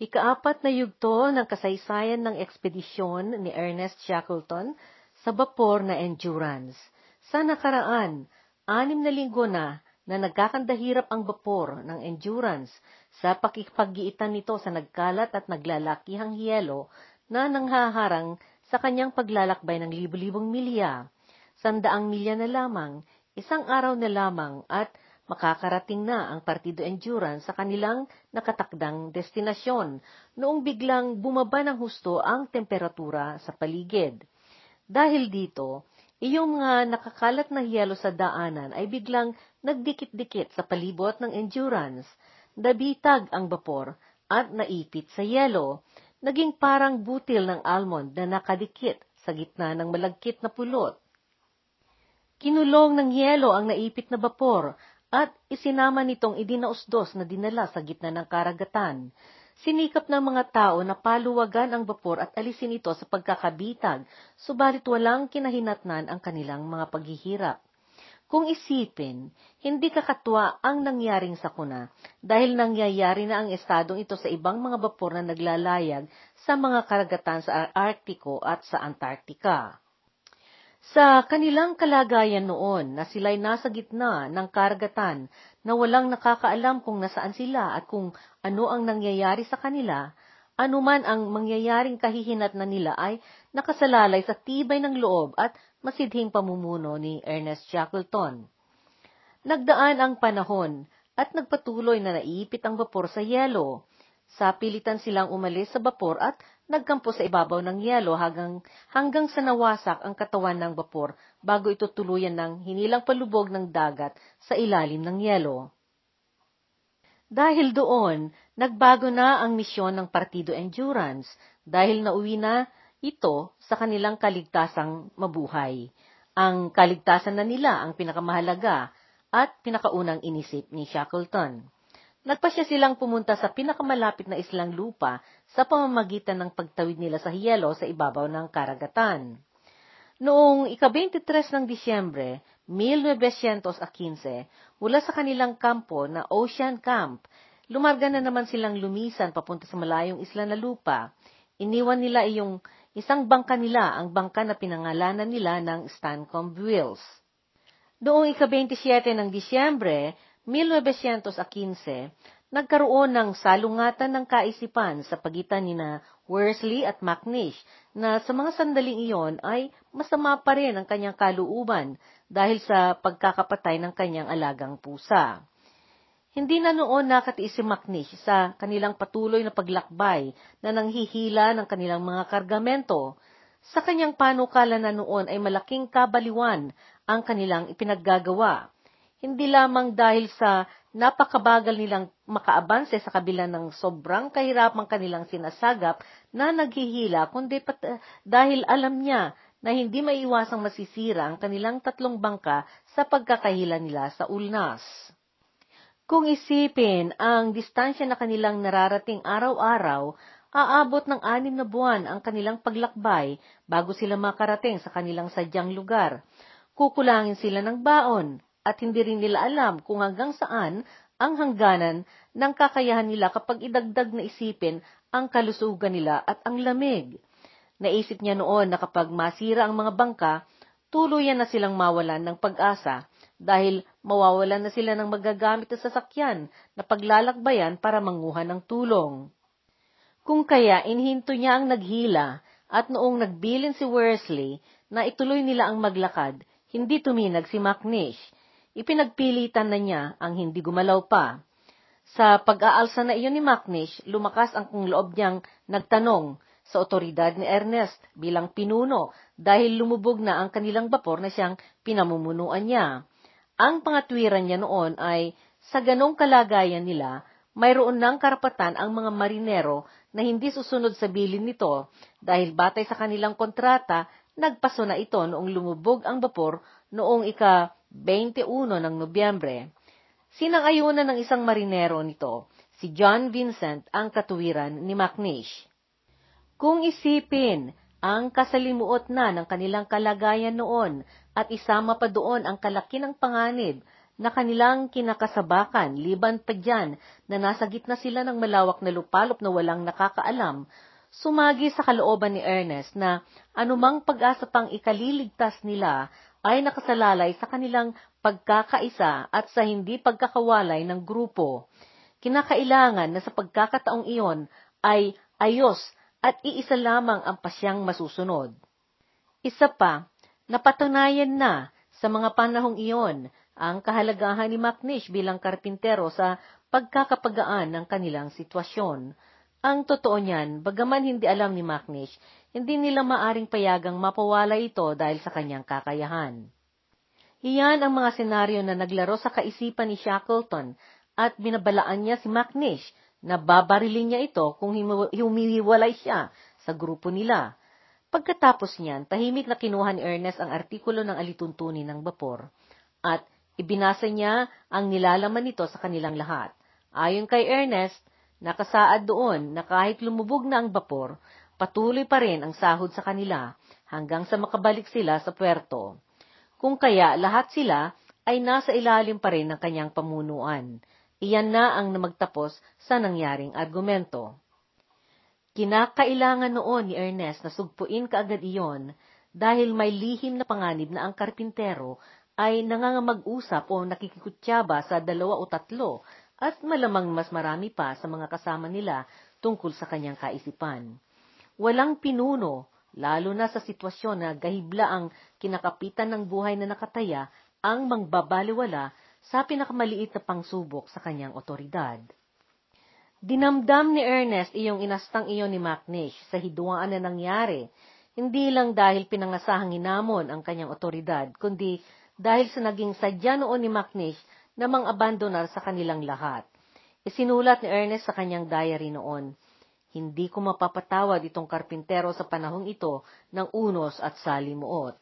Ikaapat na yugto ng kasaysayan ng ekspedisyon ni Ernest Shackleton sa bapor na Endurance. Sa nakaraan, anim na linggo na na nagkakandahirap ang bapor ng Endurance sa pakikipaggiitan nito sa nagkalat at naglalakihang hiyelo na nanghaharang sa kanyang paglalakbay ng libu-libong milya. Sandaang milya na lamang, isang araw na lamang at makakarating na ang Partido Endurance sa kanilang nakatakdang destinasyon noong biglang bumaba ng husto ang temperatura sa paligid. Dahil dito, iyong mga nakakalat na hiyelo sa daanan ay biglang nagdikit-dikit sa palibot ng Endurance, nabitag ang bapor at naipit sa yelo, naging parang butil ng almond na nakadikit sa gitna ng malagkit na pulot. Kinulong ng yelo ang naipit na bapor at isinama nitong idinausdos na dinala sa gitna ng karagatan. Sinikap ng mga tao na paluwagan ang bapor at alisin ito sa pagkakabitag, subalit walang kinahinatnan ang kanilang mga paghihirap. Kung isipin, hindi kakatwa ang nangyaring sakuna dahil nangyayari na ang estadong ito sa ibang mga bapor na naglalayag sa mga karagatan sa Arktiko at sa Antarctica. Sa kanilang kalagayan noon na sila'y nasa gitna ng karagatan na walang nakakaalam kung nasaan sila at kung ano ang nangyayari sa kanila, anuman ang mangyayaring kahihinat na nila ay nakasalalay sa tibay ng loob at masidhing pamumuno ni Ernest Shackleton. Nagdaan ang panahon at nagpatuloy na naipit ang vapor sa yelo. Sa pilitan silang umalis sa bapor at nagkampo sa ibabaw ng yelo hanggang, hanggang sa nawasak ang katawan ng bapor bago ito tuluyan ng hinilang palubog ng dagat sa ilalim ng yelo. Dahil doon, nagbago na ang misyon ng Partido Endurance dahil nauwi na ito sa kanilang kaligtasang mabuhay. Ang kaligtasan na nila ang pinakamahalaga at pinakaunang inisip ni Shackleton. Nagpasya silang pumunta sa pinakamalapit na islang lupa sa pamamagitan ng pagtawid nila sa hiyelo sa ibabaw ng karagatan. Noong ika-23 ng Disyembre, 1915, mula sa kanilang kampo na Ocean Camp, lumarga na naman silang lumisan papunta sa malayong isla na lupa. Iniwan nila iyong isang bangka nila, ang bangka na pinangalanan nila ng Stancomb Wills. Noong ika-27 ng Disyembre, 1915, nagkaroon ng salungatan ng kaisipan sa pagitan ni na Worsley at Macnish na sa mga sandaling iyon ay masama pa rin ang kanyang kaluuban dahil sa pagkakapatay ng kanyang alagang pusa. Hindi na noon nakatiis si Macnish sa kanilang patuloy na paglakbay na nanghihila ng kanilang mga kargamento. Sa kanyang panukala na noon ay malaking kabaliwan ang kanilang ipinaggagawa hindi lamang dahil sa napakabagal nilang makaabanse sa kabila ng sobrang kahirapang kanilang sinasagap na naghihila, kundi pat, dahil alam niya na hindi maiwasang masisira ang kanilang tatlong bangka sa pagkakahila nila sa ulnas. Kung isipin ang distansya na kanilang nararating araw-araw, aabot ng anim na buwan ang kanilang paglakbay bago sila makarating sa kanilang sadyang lugar. Kukulangin sila ng baon, at hindi rin nila alam kung hanggang saan ang hangganan ng kakayahan nila kapag idagdag na isipin ang kalusugan nila at ang lamig. Naisip niya noon na kapag masira ang mga bangka, tuluyan na silang mawalan ng pag-asa dahil mawawalan na sila ng magagamit na sasakyan na paglalakbayan para manguha ng tulong. Kung kaya inhinto niya ang naghila at noong nagbilin si Worsley na ituloy nila ang maglakad, hindi tuminag si Macnish ipinagpilitan na niya ang hindi gumalaw pa. Sa pag-aalsa na iyon ni Macnish, lumakas ang kung loob niyang nagtanong sa otoridad ni Ernest bilang pinuno dahil lumubog na ang kanilang bapor na siyang pinamumunuan niya. Ang pangatwiran niya noon ay sa ganong kalagayan nila, mayroon ng karapatan ang mga marinero na hindi susunod sa bilin nito dahil batay sa kanilang kontrata, nagpaso na ito noong lumubog ang bapor noong ika 21 ng Nobyembre. Sinang-ayunan ng isang marinero nito, si John Vincent, ang katuwiran ni Macnish. Kung isipin ang kasalimuot na ng kanilang kalagayan noon at isama pa doon ang kalaki ng panganib na kanilang kinakasabakan, liban pa dyan na nasa gitna sila ng malawak na lupalop na walang nakakaalam, sumagi sa kalooban ni Ernest na anumang pag-asa pang ikaliligtas nila ay nakasalalay sa kanilang pagkakaisa at sa hindi pagkakawalay ng grupo. Kinakailangan na sa pagkakataong iyon ay ayos at iisa lamang ang pasyang masusunod. Isa pa, napatunayan na sa mga panahong iyon ang kahalagahan ni Macnish bilang karpintero sa pagkakapagaan ng kanilang sitwasyon. Ang totoo niyan, bagaman hindi alam ni Macnish, hindi nila maaring payagang mapawala ito dahil sa kanyang kakayahan. Iyan ang mga senaryo na naglaro sa kaisipan ni Shackleton at binabalaan niya si Macnish na babarilin niya ito kung humihiwalay siya sa grupo nila. Pagkatapos niyan, tahimik na kinuha ni Ernest ang artikulo ng alituntunin ng bapor at ibinasa niya ang nilalaman nito sa kanilang lahat. Ayon kay Ernest, nakasaad doon na kahit lumubog na ang bapor, patuloy pa rin ang sahod sa kanila hanggang sa makabalik sila sa puerto. Kung kaya lahat sila ay nasa ilalim pa rin ng kanyang pamunuan. Iyan na ang namagtapos sa nangyaring argumento. Kinakailangan noon ni Ernest na sugpuin kaagad iyon dahil may lihim na panganib na ang karpintero ay nangangamag-usap o nakikikutyaba sa dalawa o tatlo at malamang mas marami pa sa mga kasama nila tungkol sa kanyang kaisipan. Walang pinuno, lalo na sa sitwasyon na gahibla ang kinakapitan ng buhay na nakataya, ang mangbabaliwala sa pinakamaliit na pangsubok sa kanyang otoridad. Dinamdam ni Ernest iyong inastang iyon ni Macnish sa hidwaan na nangyari, hindi lang dahil pinangasahang inamon ang kanyang otoridad, kundi dahil sa naging sadya noon ni Macnish na mang-abandonar sa kanilang lahat. Isinulat ni Ernest sa kanyang diary noon, Hindi ko mapapatawad itong karpintero sa panahong ito ng unos at salimuot.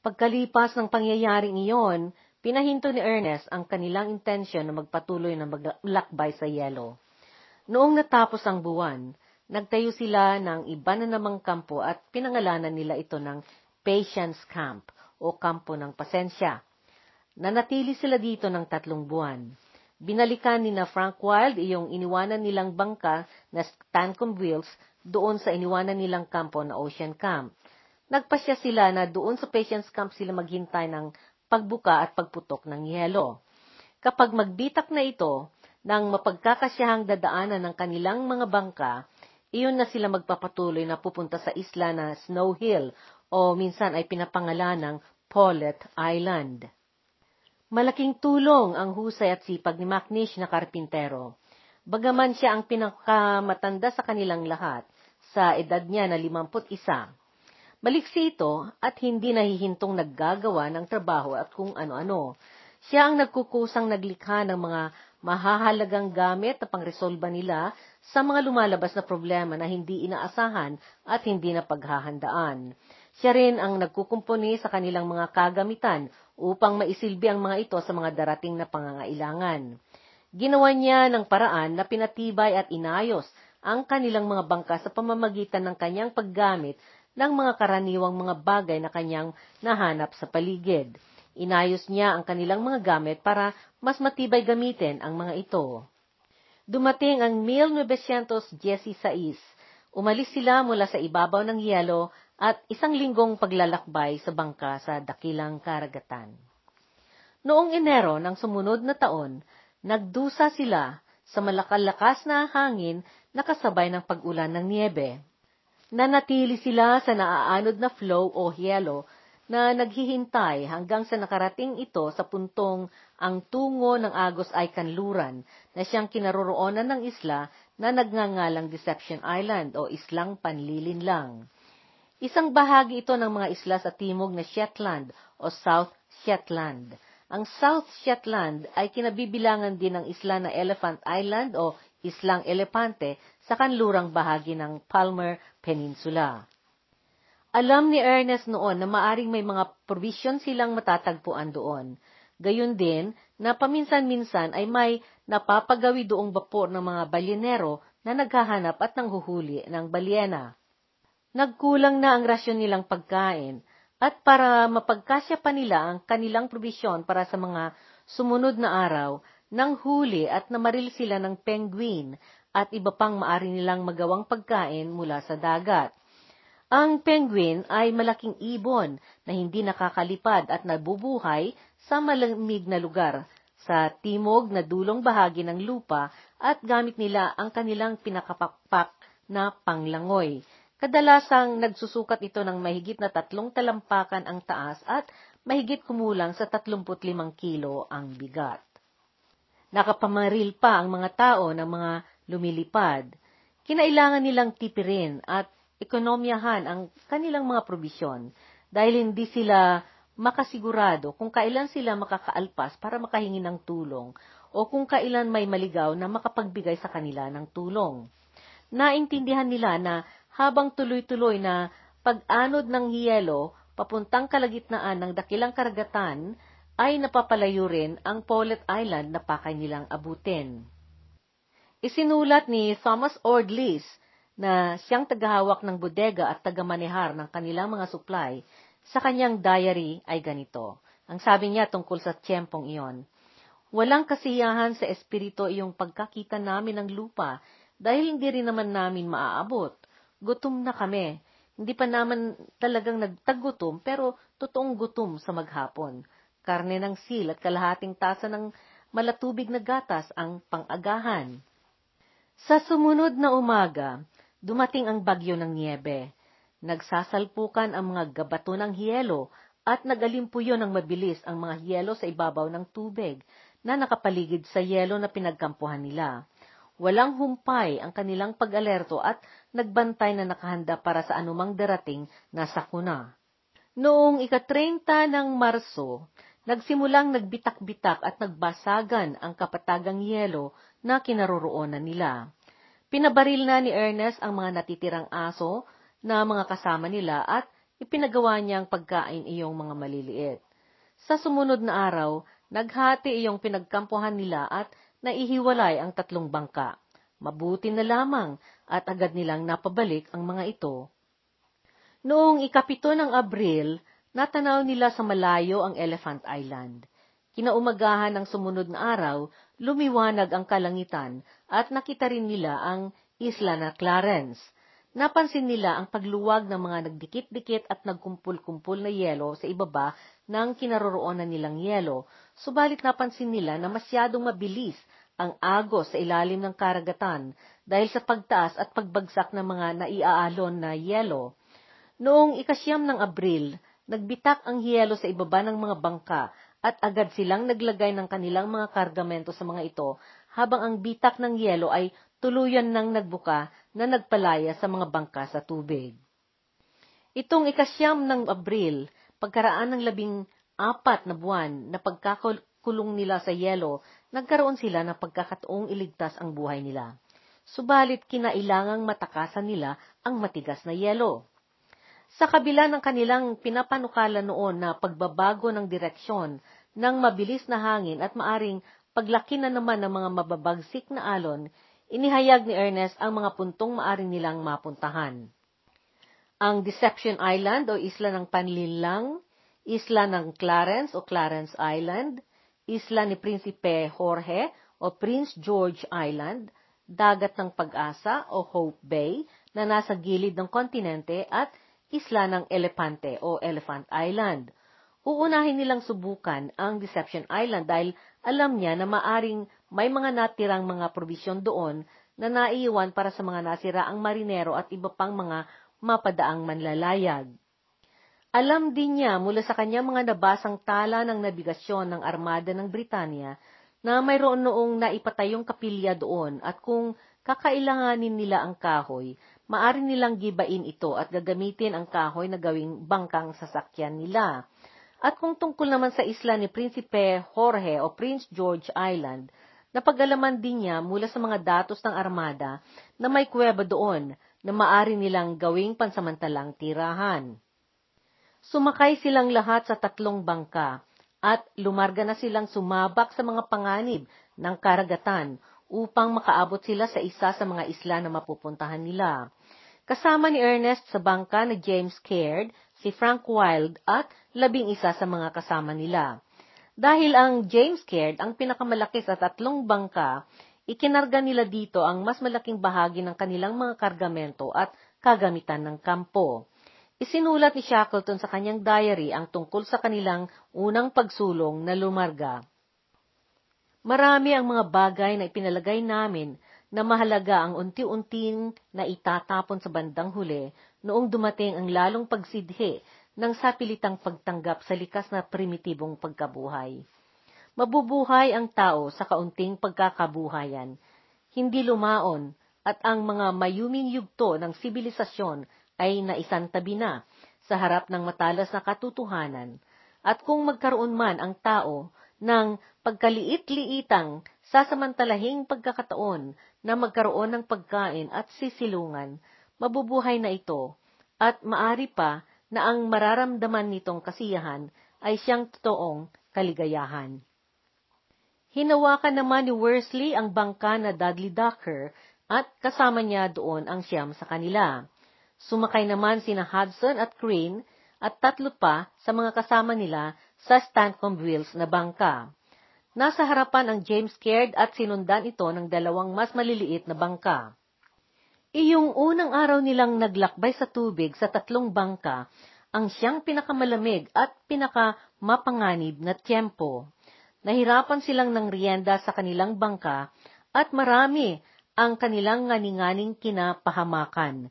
Pagkalipas ng pangyayaring iyon, Pinahinto ni Ernest ang kanilang intensyon na magpatuloy na maglakbay sa yelo. Noong natapos ang buwan, nagtayo sila ng iba na namang kampo at pinangalanan nila ito ng Patience Camp o Kampo ng Pasensya. Nanatili sila dito ng tatlong buwan. Binalikan ni na Frank Wild iyong iniwanan nilang bangka na Stancomb Wills doon sa iniwanan nilang kampo na Ocean Camp. Nagpasya sila na doon sa Patience Camp sila maghintay ng pagbuka at pagputok ng yelo. Kapag magbitak na ito, nang mapagkakasyahang dadaanan ng kanilang mga bangka, iyon na sila magpapatuloy na pupunta sa isla na Snow Hill o minsan ay pinapangalan ng Paulet Island. Malaking tulong ang husay at sipag ni Macnish na karpintero. Bagaman siya ang pinakamatanda sa kanilang lahat, sa edad niya na 51. Maliksi ito at hindi nahihintong naggagawa ng trabaho at kung ano-ano. Siya ang nagkukusang naglikha ng mga mahahalagang gamit na pangresolba nila sa mga lumalabas na problema na hindi inaasahan at hindi na paghahandaan. Siya rin ang nagkukumpuni sa kanilang mga kagamitan upang maisilbi ang mga ito sa mga darating na pangangailangan. Ginawa niya ng paraan na pinatibay at inayos ang kanilang mga bangka sa pamamagitan ng kanyang paggamit ng mga karaniwang mga bagay na kanyang nahanap sa paligid. Inayos niya ang kanilang mga gamit para mas matibay gamitin ang mga ito. Dumating ang 1916. Umalis sila mula sa ibabaw ng yelo at isang linggong paglalakbay sa bangka sa dakilang karagatan. Noong Enero ng sumunod na taon, nagdusa sila sa malakalakas na hangin na kasabay ng pag-ulan ng niebe nanatili sila sa naaanod na flow o hielo na naghihintay hanggang sa nakarating ito sa puntong ang tungo ng Agos ay kanluran na siyang kinaroroonan ng isla na nagngangalang Deception Island o Islang Panlilinlang. Isang bahagi ito ng mga isla sa timog na Shetland o South Shetland. Ang South Shetland ay kinabibilangan din ng isla na Elephant Island o Islang Elepante sa kanlurang bahagi ng Palmer Peninsula. Alam ni Ernest noon na maaring may mga provision silang matatagpuan doon. Gayun din na paminsan-minsan ay may napapagawi doong bapor ng mga balyenero na naghahanap at nanghuhuli ng balyena. Nagkulang na ang rasyon nilang pagkain at para mapagkasya pa nila ang kanilang probisyon para sa mga Sumunod na araw, nang huli at namaril sila ng penguin at iba pang maari nilang magawang pagkain mula sa dagat. Ang penguin ay malaking ibon na hindi nakakalipad at nabubuhay sa malamig na lugar sa timog na dulong bahagi ng lupa at gamit nila ang kanilang pinakapakpak na panglangoy. Kadalasang nagsusukat ito ng mahigit na tatlong talampakan ang taas at mahigit kumulang sa 35 kilo ang bigat. Nakapamaril pa ang mga tao ng mga lumilipad. Kinailangan nilang tipirin at ekonomyahan ang kanilang mga probisyon dahil hindi sila makasigurado kung kailan sila makakaalpas para makahingi ng tulong o kung kailan may maligaw na makapagbigay sa kanila ng tulong. Naintindihan nila na habang tuloy-tuloy na pag-anod ng hiyelo papuntang kalagitnaan ng dakilang karagatan, ay napapalayo rin ang Paulet Island na pakay nilang abutin. Isinulat ni Thomas Ordlis na siyang tagahawak ng bodega at tagamanehar ng kanilang mga supply sa kanyang diary ay ganito. Ang sabi niya tungkol sa tiyempong iyon, Walang kasiyahan sa espiritu iyong pagkakita namin ng lupa dahil hindi rin naman namin maaabot. Gutom na kami. Hindi pa naman talagang nagtagutom pero totoong gutom sa maghapon. Karne ng sil at kalahating tasa ng malatubig na gatas ang pangagahan. Sa sumunod na umaga, dumating ang bagyo ng niebe. Nagsasalpukan ang mga gabato ng hiyelo at nagalimpuyo ng mabilis ang mga hiyelo sa ibabaw ng tubig na nakapaligid sa yelo na pinagkampuhan nila. Walang humpay ang kanilang pag-alerto at nagbantay na nakahanda para sa anumang darating na sakuna. Noong ika-30 ng Marso, nagsimulang nagbitak-bitak at nagbasagan ang kapatagang yelo na kinaroroonan nila. Pinabaril na ni Ernest ang mga natitirang aso na mga kasama nila at ipinagawa niyang pagkain iyong mga maliliit. Sa sumunod na araw, Naghati iyong pinagkampuhan nila at naihiwalay ang tatlong bangka. Mabuti na lamang at agad nilang napabalik ang mga ito. Noong ikapito ng Abril, natanaw nila sa malayo ang Elephant Island. Kinaumagahan ng sumunod na araw, lumiwanag ang kalangitan at nakita rin nila ang isla na Clarence. Napansin nila ang pagluwag ng mga nagdikit-dikit at nagkumpul-kumpul na yelo sa ibaba ng kinaroroonan nilang yelo, subalit napansin nila na masyadong mabilis ang agos sa ilalim ng karagatan dahil sa pagtaas at pagbagsak ng mga naiaalon na yelo. Noong ikasyam ng Abril, nagbitak ang yelo sa ibaba ng mga bangka at agad silang naglagay ng kanilang mga kargamento sa mga ito habang ang bitak ng yelo ay tuluyan nang nagbuka na nagpalaya sa mga bangka sa tubig. Itong ikasyam ng Abril, Pagkaraan ng labing apat na buwan na pagkakulong nila sa yelo, nagkaroon sila ng pagkakataong iligtas ang buhay nila. Subalit kinailangang matakasan nila ang matigas na yelo. Sa kabila ng kanilang pinapanukala noon na pagbabago ng direksyon ng mabilis na hangin at maaring paglaki na naman ng mga mababagsik na alon, inihayag ni Ernest ang mga puntong maaring nilang mapuntahan ang Deception Island o Isla ng Panlinlang, Isla ng Clarence o Clarence Island, Isla ni Prinsipe Jorge o Prince George Island, Dagat ng Pag-asa o Hope Bay na nasa gilid ng kontinente at Isla ng Elepante o Elephant Island. Uunahin nilang subukan ang Deception Island dahil alam niya na maaring may mga natirang mga probisyon doon na naiiwan para sa mga nasiraang marinero at iba pang mga mapadaang manlalayag. Alam din niya mula sa kanyang mga nabasang tala ng nabigasyon ng armada ng Britanya na mayroon noong naipatayong kapilya doon at kung kakailanganin nila ang kahoy, maari nilang gibain ito at gagamitin ang kahoy na gawing bangkang sasakyan nila. At kung tungkol naman sa isla ni Prinsipe Jorge o Prince George Island, napagalaman din niya mula sa mga datos ng armada na may kuweba doon na maari nilang gawing pansamantalang tirahan. Sumakay silang lahat sa tatlong bangka at lumarga na silang sumabak sa mga panganib ng karagatan upang makaabot sila sa isa sa mga isla na mapupuntahan nila. Kasama ni Ernest sa bangka na James Caird, si Frank Wild at labing isa sa mga kasama nila. Dahil ang James Caird ang pinakamalaki sa tatlong bangka, ikinarga nila dito ang mas malaking bahagi ng kanilang mga kargamento at kagamitan ng kampo. Isinulat ni Shackleton sa kanyang diary ang tungkol sa kanilang unang pagsulong na lumarga. Marami ang mga bagay na ipinalagay namin na mahalaga ang unti-unting na itatapon sa bandang huli noong dumating ang lalong pagsidhi ng sapilitang pagtanggap sa likas na primitibong pagkabuhay. Mabubuhay ang tao sa kaunting pagkakabuhayan, hindi lumaon, at ang mga mayuming yugto ng sibilisasyon ay naisantabi na sa harap ng matalas na katotohanan, at kung magkaroon man ang tao ng pagkaliit-liitang sasamantalahing pagkakataon na magkaroon ng pagkain at sisilungan, mabubuhay na ito, at maari pa na ang mararamdaman nitong kasiyahan ay siyang totoong kaligayahan. Hinawakan naman ni Worsley ang bangka na Dudley Docker at kasama niya doon ang siyam sa kanila. Sumakay naman sina Hudson at Crane at tatlo pa sa mga kasama nila sa Stancomb Wills na bangka. Nasa harapan ang James Caird at sinundan ito ng dalawang mas maliliit na bangka. Iyong unang araw nilang naglakbay sa tubig sa tatlong bangka ang siyang pinakamalamig at pinakamapanganib na tiyempo. Nahirapan silang ng rienda sa kanilang bangka at marami ang kanilang nganinganing kinapahamakan.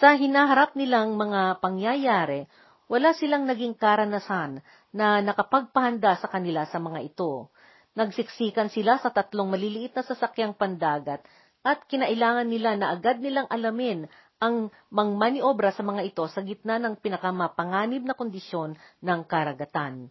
Sa hinaharap nilang mga pangyayari, wala silang naging karanasan na nakapagpahanda sa kanila sa mga ito. Nagsiksikan sila sa tatlong maliliit na sasakyang pandagat at kinailangan nila na agad nilang alamin ang mangmaniobra sa mga ito sa gitna ng pinakamapanganib na kondisyon ng karagatan.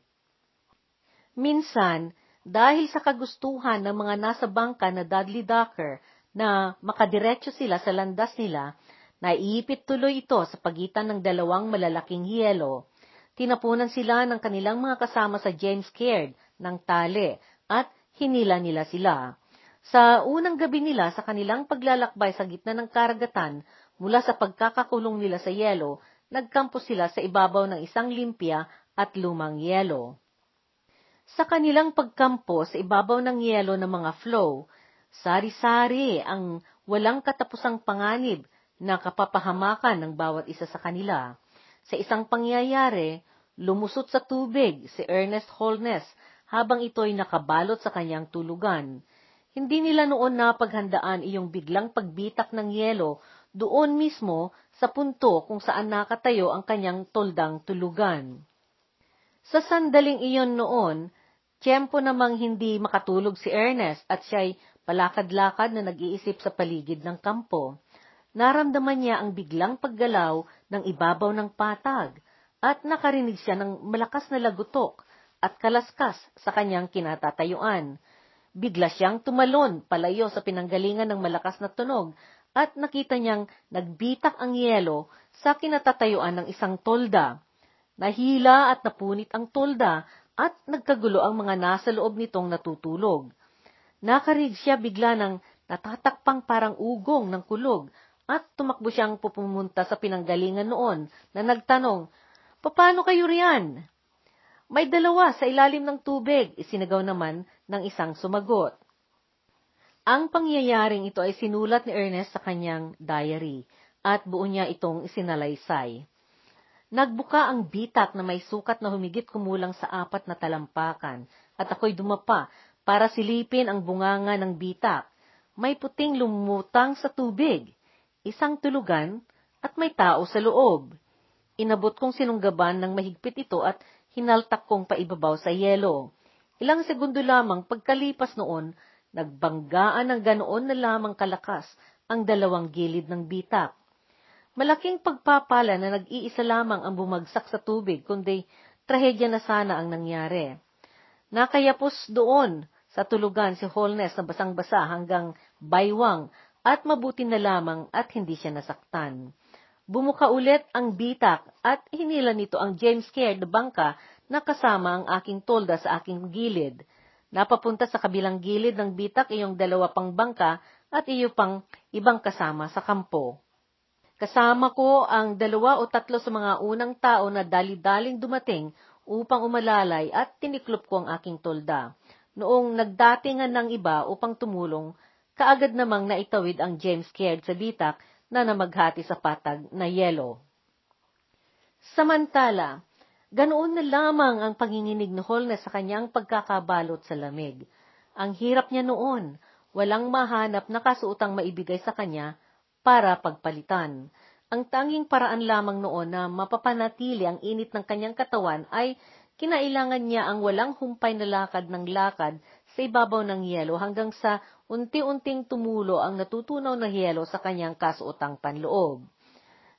Minsan, dahil sa kagustuhan ng mga nasa bangka na Dudley Docker na makadiretso sila sa landas nila, naiipit tuloy ito sa pagitan ng dalawang malalaking hiyelo. Tinapunan sila ng kanilang mga kasama sa James Caird ng tali at hinila nila sila. Sa unang gabi nila sa kanilang paglalakbay sa gitna ng karagatan mula sa pagkakakulong nila sa yelo, nagkampo sila sa ibabaw ng isang limpya at lumang yelo. Sa kanilang pagkampo sa ibabaw ng yelo ng mga flow, sari-sari ang walang katapusang panganib na kapapahamakan ng bawat isa sa kanila. Sa isang pangyayari, lumusot sa tubig si Ernest Holness habang ito'y nakabalot sa kanyang tulugan. Hindi nila noon napaghandaan iyong biglang pagbitak ng yelo doon mismo sa punto kung saan nakatayo ang kanyang toldang tulugan. Sa sandaling iyon noon, tiyempo namang hindi makatulog si Ernest at siya'y palakad-lakad na nag-iisip sa paligid ng kampo. Naramdaman niya ang biglang paggalaw ng ibabaw ng patag at nakarinig siya ng malakas na lagutok at kalaskas sa kanyang kinatatayuan. Bigla siyang tumalon palayo sa pinanggalingan ng malakas na tunog at nakita niyang nagbitak ang yelo sa kinatatayuan ng isang tolda. Nahila at napunit ang tolda at nagkagulo ang mga nasa loob nitong natutulog. Nakarig siya bigla ng natatakpang parang ugong ng kulog at tumakbo siyang pupumunta sa pinanggalingan noon na nagtanong, Paano kayo riyan? May dalawa sa ilalim ng tubig, isinagaw naman ng isang sumagot. Ang pangyayaring ito ay sinulat ni Ernest sa kanyang diary at buo niya itong isinalaysay. Nagbuka ang bitak na may sukat na humigit kumulang sa apat na talampakan at ako'y dumapa para silipin ang bunganga ng bitak. May puting lumutang sa tubig, isang tulugan at may tao sa loob. Inabot kong sinunggaban ng mahigpit ito at hinaltak kong paibabaw sa yelo. Ilang segundo lamang pagkalipas noon, nagbanggaan ng ganoon na lamang kalakas ang dalawang gilid ng bitak. Malaking pagpapala na nag-iisa lamang ang bumagsak sa tubig, kundi trahedya na sana ang nangyari. Nakayapos doon sa tulugan si Holness na basang-basa hanggang baywang at mabuti na lamang at hindi siya nasaktan. Bumuka ulit ang bitak at hinila nito ang James Care na bangka na kasama ang aking tolda sa aking gilid. Napapunta sa kabilang gilid ng bitak iyong dalawa pang bangka at iyo pang ibang kasama sa kampo. Kasama ko ang dalawa o tatlo sa mga unang tao na dali-daling dumating upang umalalay at tiniklop ko ang aking tolda. Noong nagdatingan ng iba upang tumulong, kaagad namang naitawid ang James Caird sa bitak na namaghati sa patag na yelo. Samantala, ganoon na lamang ang panginginig ni Holness sa kanyang pagkakabalot sa lamig. Ang hirap niya noon, walang mahanap na kasuotang maibigay sa kanya para pagpalitan. Ang tanging paraan lamang noon na mapapanatili ang init ng kanyang katawan ay kinailangan niya ang walang humpay na lakad ng lakad sa ibabaw ng yelo hanggang sa unti-unting tumulo ang natutunaw na yelo sa kanyang kasuotang panloob.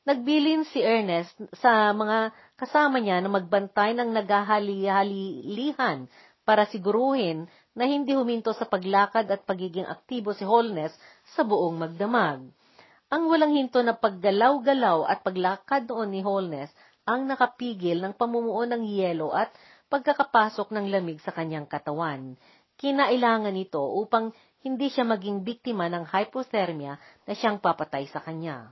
Nagbilin si Ernest sa mga kasama niya na magbantay ng naghahali-halilihan para siguruhin na hindi huminto sa paglakad at pagiging aktibo si Holness sa buong magdamag. Ang walang hinto na paggalaw-galaw at paglakad noon ni Holness ang nakapigil ng pamumuo ng yelo at pagkakapasok ng lamig sa kanyang katawan. Kinailangan ito upang hindi siya maging biktima ng hypothermia na siyang papatay sa kanya.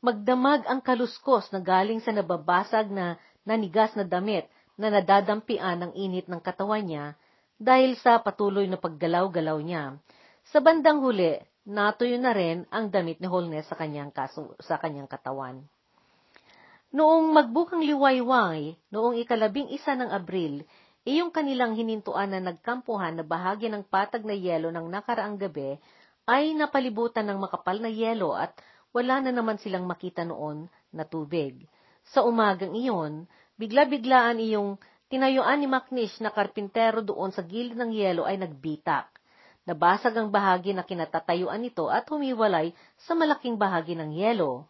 Magdamag ang kaluskos na galing sa nababasag na nanigas na damit na nadadampian ng init ng katawan niya dahil sa patuloy na paggalaw-galaw niya. Sa bandang huli, natuyo na rin ang damit ni Holness sa kanyang, kaso, sa kanyang katawan. Noong magbukang liwayway, noong ikalabing isa ng Abril, iyong kanilang hinintuan na nagkampuhan na bahagi ng patag na yelo ng nakaraang gabi ay napalibutan ng makapal na yelo at wala na naman silang makita noon na tubig. Sa umagang iyon, bigla-biglaan iyong tinayuan ni Macnish na karpintero doon sa gilid ng yelo ay nagbitak. Nabasag ang bahagi na kinatatayuan nito at humiwalay sa malaking bahagi ng yelo.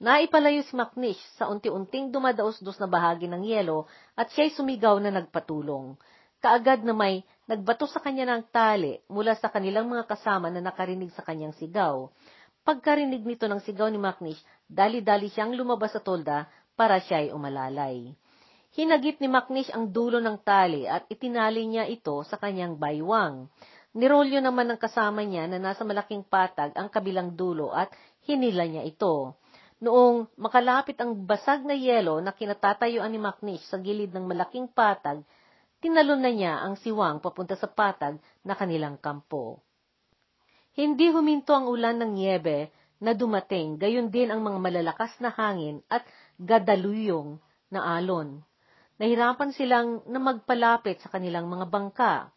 Naipalayo si Macnish sa unti-unting dumadaos-dos na bahagi ng yelo at siya'y sumigaw na nagpatulong. Kaagad na may nagbato sa kanya ng tali mula sa kanilang mga kasama na nakarinig sa kanyang sigaw. Pagkarinig nito ng sigaw ni Macnish, dali-dali siyang lumabas sa tolda para siya'y umalalay. Hinagip ni Macnish ang dulo ng tali at itinali niya ito sa kanyang baywang. Nirolyo naman ng kasama niya na nasa malaking patag ang kabilang dulo at hinila niya ito. Noong makalapit ang basag na yelo na kinatatayuan ni Macnish sa gilid ng malaking patag, tinalon na niya ang siwang papunta sa patag na kanilang kampo. Hindi huminto ang ulan ng niebe na dumating, gayon din ang mga malalakas na hangin at gadaluyong na alon. Nahirapan silang na magpalapit sa kanilang mga bangka.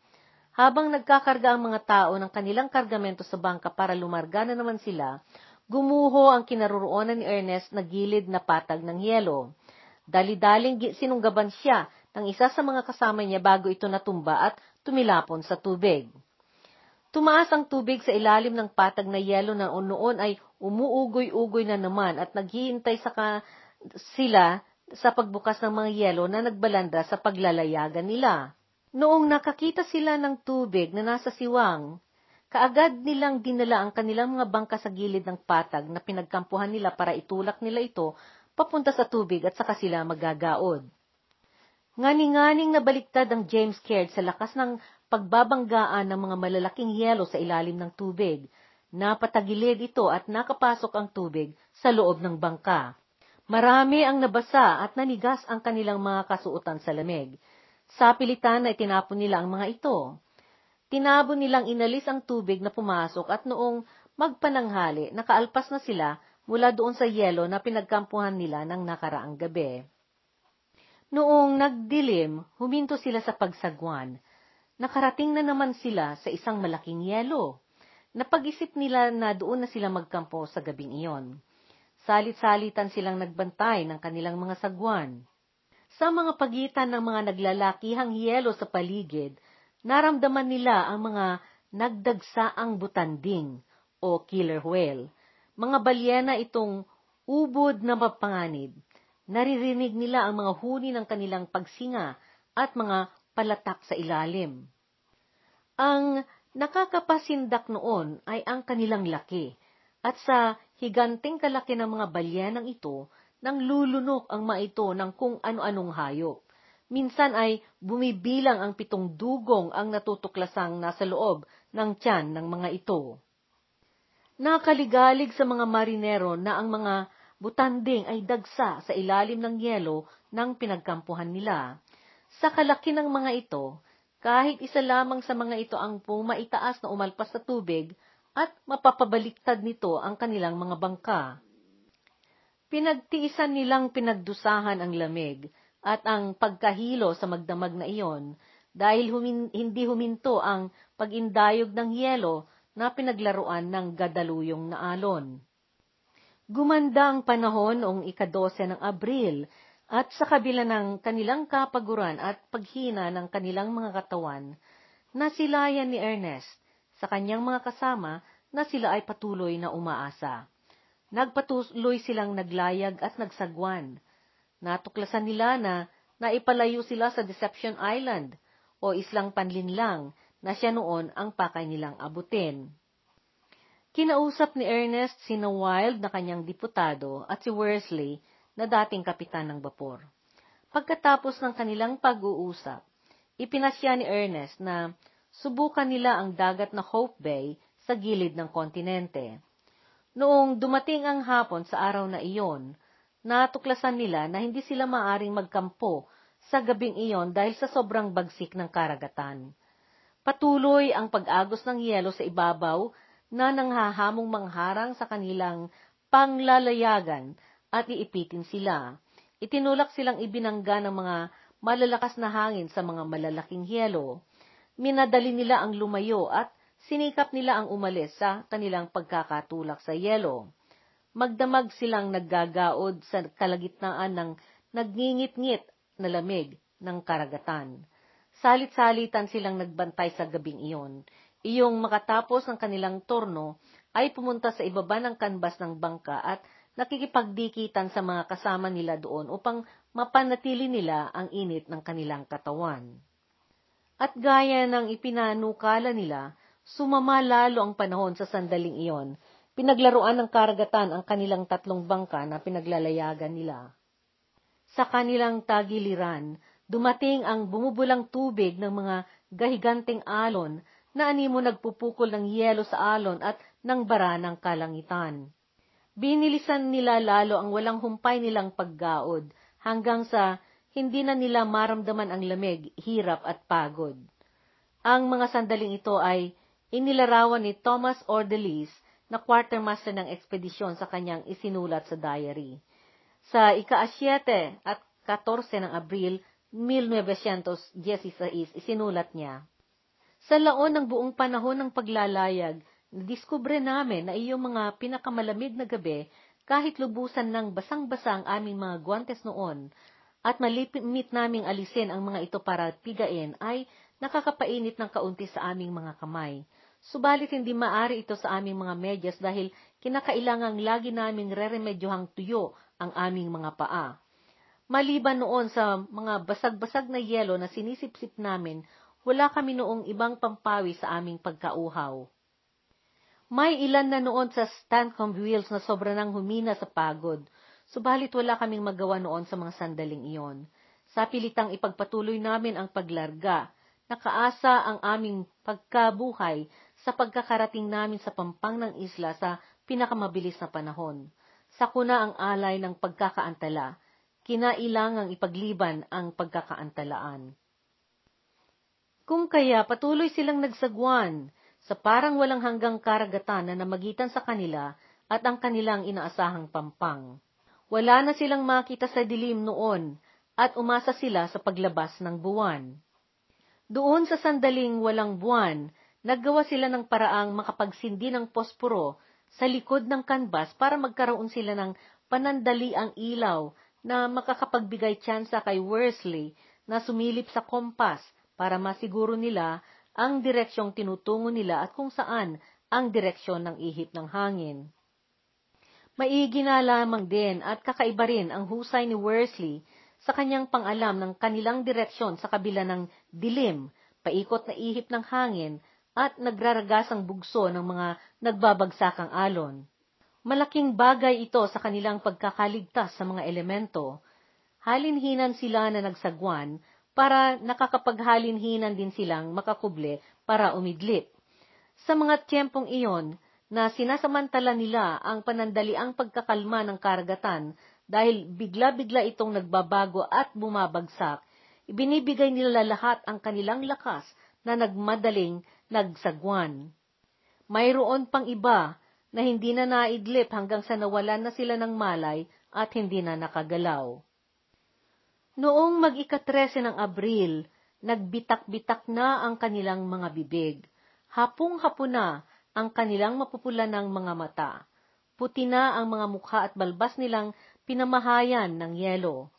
Habang nagkakarga ang mga tao ng kanilang kargamento sa bangka para lumarga na naman sila, gumuho ang kinaroroonan ni Ernest na gilid na patag ng yelo. Dali-daling sinunggaban siya ng isa sa mga kasama niya bago ito natumba at tumilapon sa tubig. Tumaas ang tubig sa ilalim ng patag na yelo na noon ay umuugoy-ugoy na naman at naghihintay sa ka sila sa pagbukas ng mga yelo na nagbalanda sa paglalayagan nila. Noong nakakita sila ng tubig na nasa siwang, kaagad nilang dinala ang kanilang mga bangka sa gilid ng patag na pinagkampuhan nila para itulak nila ito papunta sa tubig at saka sila magagaod. Ngani-nganing nabaliktad ang James Caird sa lakas ng pagbabanggaan ng mga malalaking yelo sa ilalim ng tubig. Napatagilid ito at nakapasok ang tubig sa loob ng bangka. Marami ang nabasa at nanigas ang kanilang mga kasuotan sa lamig. Sa pilitan na itinapon nila ang mga ito. Tinabon nilang inalis ang tubig na pumasok at noong magpananghali, nakaalpas na sila mula doon sa yelo na pinagkampuhan nila ng nakaraang gabi. Noong nagdilim, huminto sila sa pagsagwan. Nakarating na naman sila sa isang malaking yelo. Napag-isip nila na doon na sila magkampo sa gabing iyon. Salit-salitan silang nagbantay ng kanilang mga sagwan. Sa mga pagitan ng mga naglalakihang yelo sa paligid, naramdaman nila ang mga nagdagsaang butanding o killer whale. Mga balyena itong ubod na mapanganib. Naririnig nila ang mga huni ng kanilang pagsinga at mga palatak sa ilalim. Ang nakakapasindak noon ay ang kanilang laki, at sa higanting kalaki ng mga balyenang ito, nang lulunok ang maito ng kung ano-anong hayop. Minsan ay bumibilang ang pitong dugong ang natutuklasang nasa loob ng tiyan ng mga ito. Nakaligalig sa mga marinero na ang mga butanding ay dagsa sa ilalim ng yelo ng pinagkampuhan nila. Sa kalaki ng mga ito, kahit isa lamang sa mga ito ang pumaitaas na umalpas sa tubig at mapapabaliktad nito ang kanilang mga bangka. Pinagtiisan nilang pinagdusahan ang lamig at ang pagkahilo sa magdamag na iyon dahil humin, hindi huminto ang pagindayog ng yelo na pinaglaruan ng gadaluyong na alon. Gumanda ang panahon noong ikadose ng Abril at sa kabila ng kanilang kapaguran at paghina ng kanilang mga katawan, nasilayan ni Ernest sa kanyang mga kasama na sila ay patuloy na umaasa. Nagpatuloy silang naglayag at nagsagwan. Natuklasan nila na naipalayo sila sa Deception Island o islang panlinlang na siya noon ang pakay nilang abutin. Kinausap ni Ernest si na Wild na kanyang diputado at si Worsley na dating kapitan ng bapor. Pagkatapos ng kanilang pag-uusap, ipinasya ni Ernest na subukan nila ang dagat na Hope Bay sa gilid ng kontinente. Noong dumating ang hapon sa araw na iyon, natuklasan nila na hindi sila maaring magkampo sa gabing iyon dahil sa sobrang bagsik ng karagatan. Patuloy ang pag-agos ng yelo sa ibabaw na nanghahamong mangharang sa kanilang panglalayagan at iipitin sila. Itinulak silang ibinangga ng mga malalakas na hangin sa mga malalaking yelo. Minadali nila ang lumayo at sinikap nila ang umalis sa kanilang pagkakatulak sa yelo. Magdamag silang naggagaod sa kalagitnaan ng nagngingit-ngit na lamig ng karagatan. Salit-salitan silang nagbantay sa gabing iyon. Iyong makatapos ng kanilang torno ay pumunta sa ibaba ng kanbas ng bangka at nakikipagdikitan sa mga kasama nila doon upang mapanatili nila ang init ng kanilang katawan. At gaya ng ipinanukala nila, Sumama lalo ang panahon sa sandaling iyon. Pinaglaruan ng karagatan ang kanilang tatlong bangka na pinaglalayagan nila. Sa kanilang tagiliran, dumating ang bumubulang tubig ng mga gahiganteng alon na animo nagpupukol ng yelo sa alon at ng bara ng kalangitan. Binilisan nila lalo ang walang humpay nilang paggaod hanggang sa hindi na nila maramdaman ang lamig, hirap at pagod. Ang mga sandaling ito ay inilarawan ni Thomas Ordelis na quartermaster ng ekspedisyon sa kanyang isinulat sa diary. Sa ika-7 at 14 ng Abril 1916, isinulat niya, Sa laon ng buong panahon ng paglalayag, nadiskubre namin na iyong mga pinakamalamig na gabi kahit lubusan ng basang-basa ang aming mga guantes noon at malipit naming alisin ang mga ito para pigain ay nakakapainit ng kaunti sa aming mga kamay. Subalit hindi maari ito sa aming mga medyas dahil kinakailangang lagi naming reremedyohang tuyo ang aming mga paa. Maliban noon sa mga basag-basag na yelo na sinisipsip namin, wala kami noong ibang pampawi sa aming pagkauhaw. May ilan na noon sa Stancomb Wheels na sobra nang humina sa pagod, subalit wala kaming magawa noon sa mga sandaling iyon. Sa pilitang ipagpatuloy namin ang paglarga, nakaasa ang aming pagkabuhay sa pagkakarating namin sa pampang ng isla sa pinakamabilis na panahon. Sa kuna ang alay ng pagkakaantala, kinailangang ipagliban ang pagkakaantalaan. Kung kaya patuloy silang nagsagwan sa parang walang hanggang karagatan na namagitan sa kanila at ang kanilang inaasahang pampang. Wala na silang makita sa dilim noon at umasa sila sa paglabas ng buwan. Doon sa sandaling walang buwan, naggawa sila ng paraang makapagsindi ng posporo sa likod ng kanbas para magkaroon sila ng panandaliang ilaw na makakapagbigay tsansa kay Worsley na sumilip sa kompas para masiguro nila ang direksyong tinutungo nila at kung saan ang direksyon ng ihip ng hangin. Maigi na lamang din at kakaiba rin ang husay ni Worsley sa kanyang pangalam ng kanilang direksyon sa kabila ng dilim, paikot na ihip ng hangin at nagraragasang bugso ng mga nagbabagsakang alon. Malaking bagay ito sa kanilang pagkakaligtas sa mga elemento. Halinhinan sila na nagsagwan para nakakapaghalinhinan din silang makakuble para umidlip. Sa mga tiyempong iyon, na sinasamantala nila ang panandaliang pagkakalma ng karagatan dahil bigla-bigla itong nagbabago at bumabagsak, ibinibigay nila lahat ang kanilang lakas na nagmadaling nagsagwan. Mayroon pang iba na hindi na naidlip hanggang sa nawalan na sila ng malay at hindi na nakagalaw. Noong mag-ikatrese ng Abril, nagbitak-bitak na ang kanilang mga bibig. Hapong-hapo na ang kanilang mapupula ng mga mata. Puti na ang mga mukha at balbas nilang pinamahayan ng yelo.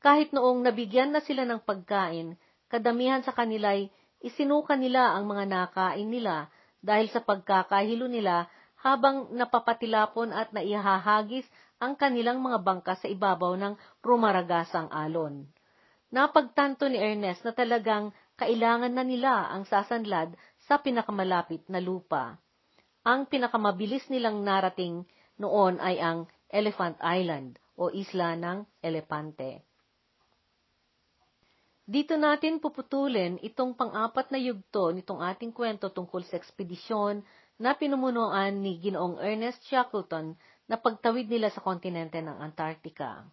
Kahit noong nabigyan na sila ng pagkain, kadamihan sa kanila'y isinuka nila ang mga nakain nila dahil sa pagkakahilo nila habang napapatilapon at naihahagis ang kanilang mga bangka sa ibabaw ng rumaragasang alon. Napagtanto ni Ernest na talagang kailangan na nila ang sasanlad sa pinakamalapit na lupa. Ang pinakamabilis nilang narating noon ay ang Elephant Island o isla ng elepante. Dito natin puputulin itong pang-apat na yugto nitong ating kwento tungkol sa ekspedisyon na pinumunuan ni Ginoong Ernest Shackleton na pagtawid nila sa kontinente ng Antarctica.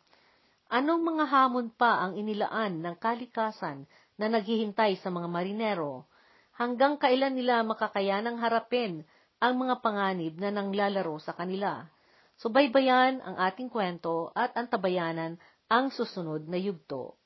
Anong mga hamon pa ang inilaan ng kalikasan na naghihintay sa mga marinero? Hanggang kailan nila makakayanang harapin ang mga panganib na nanglalaro sa kanila? Subaybayan ang ating kwento at antabayanan ang susunod na yugto.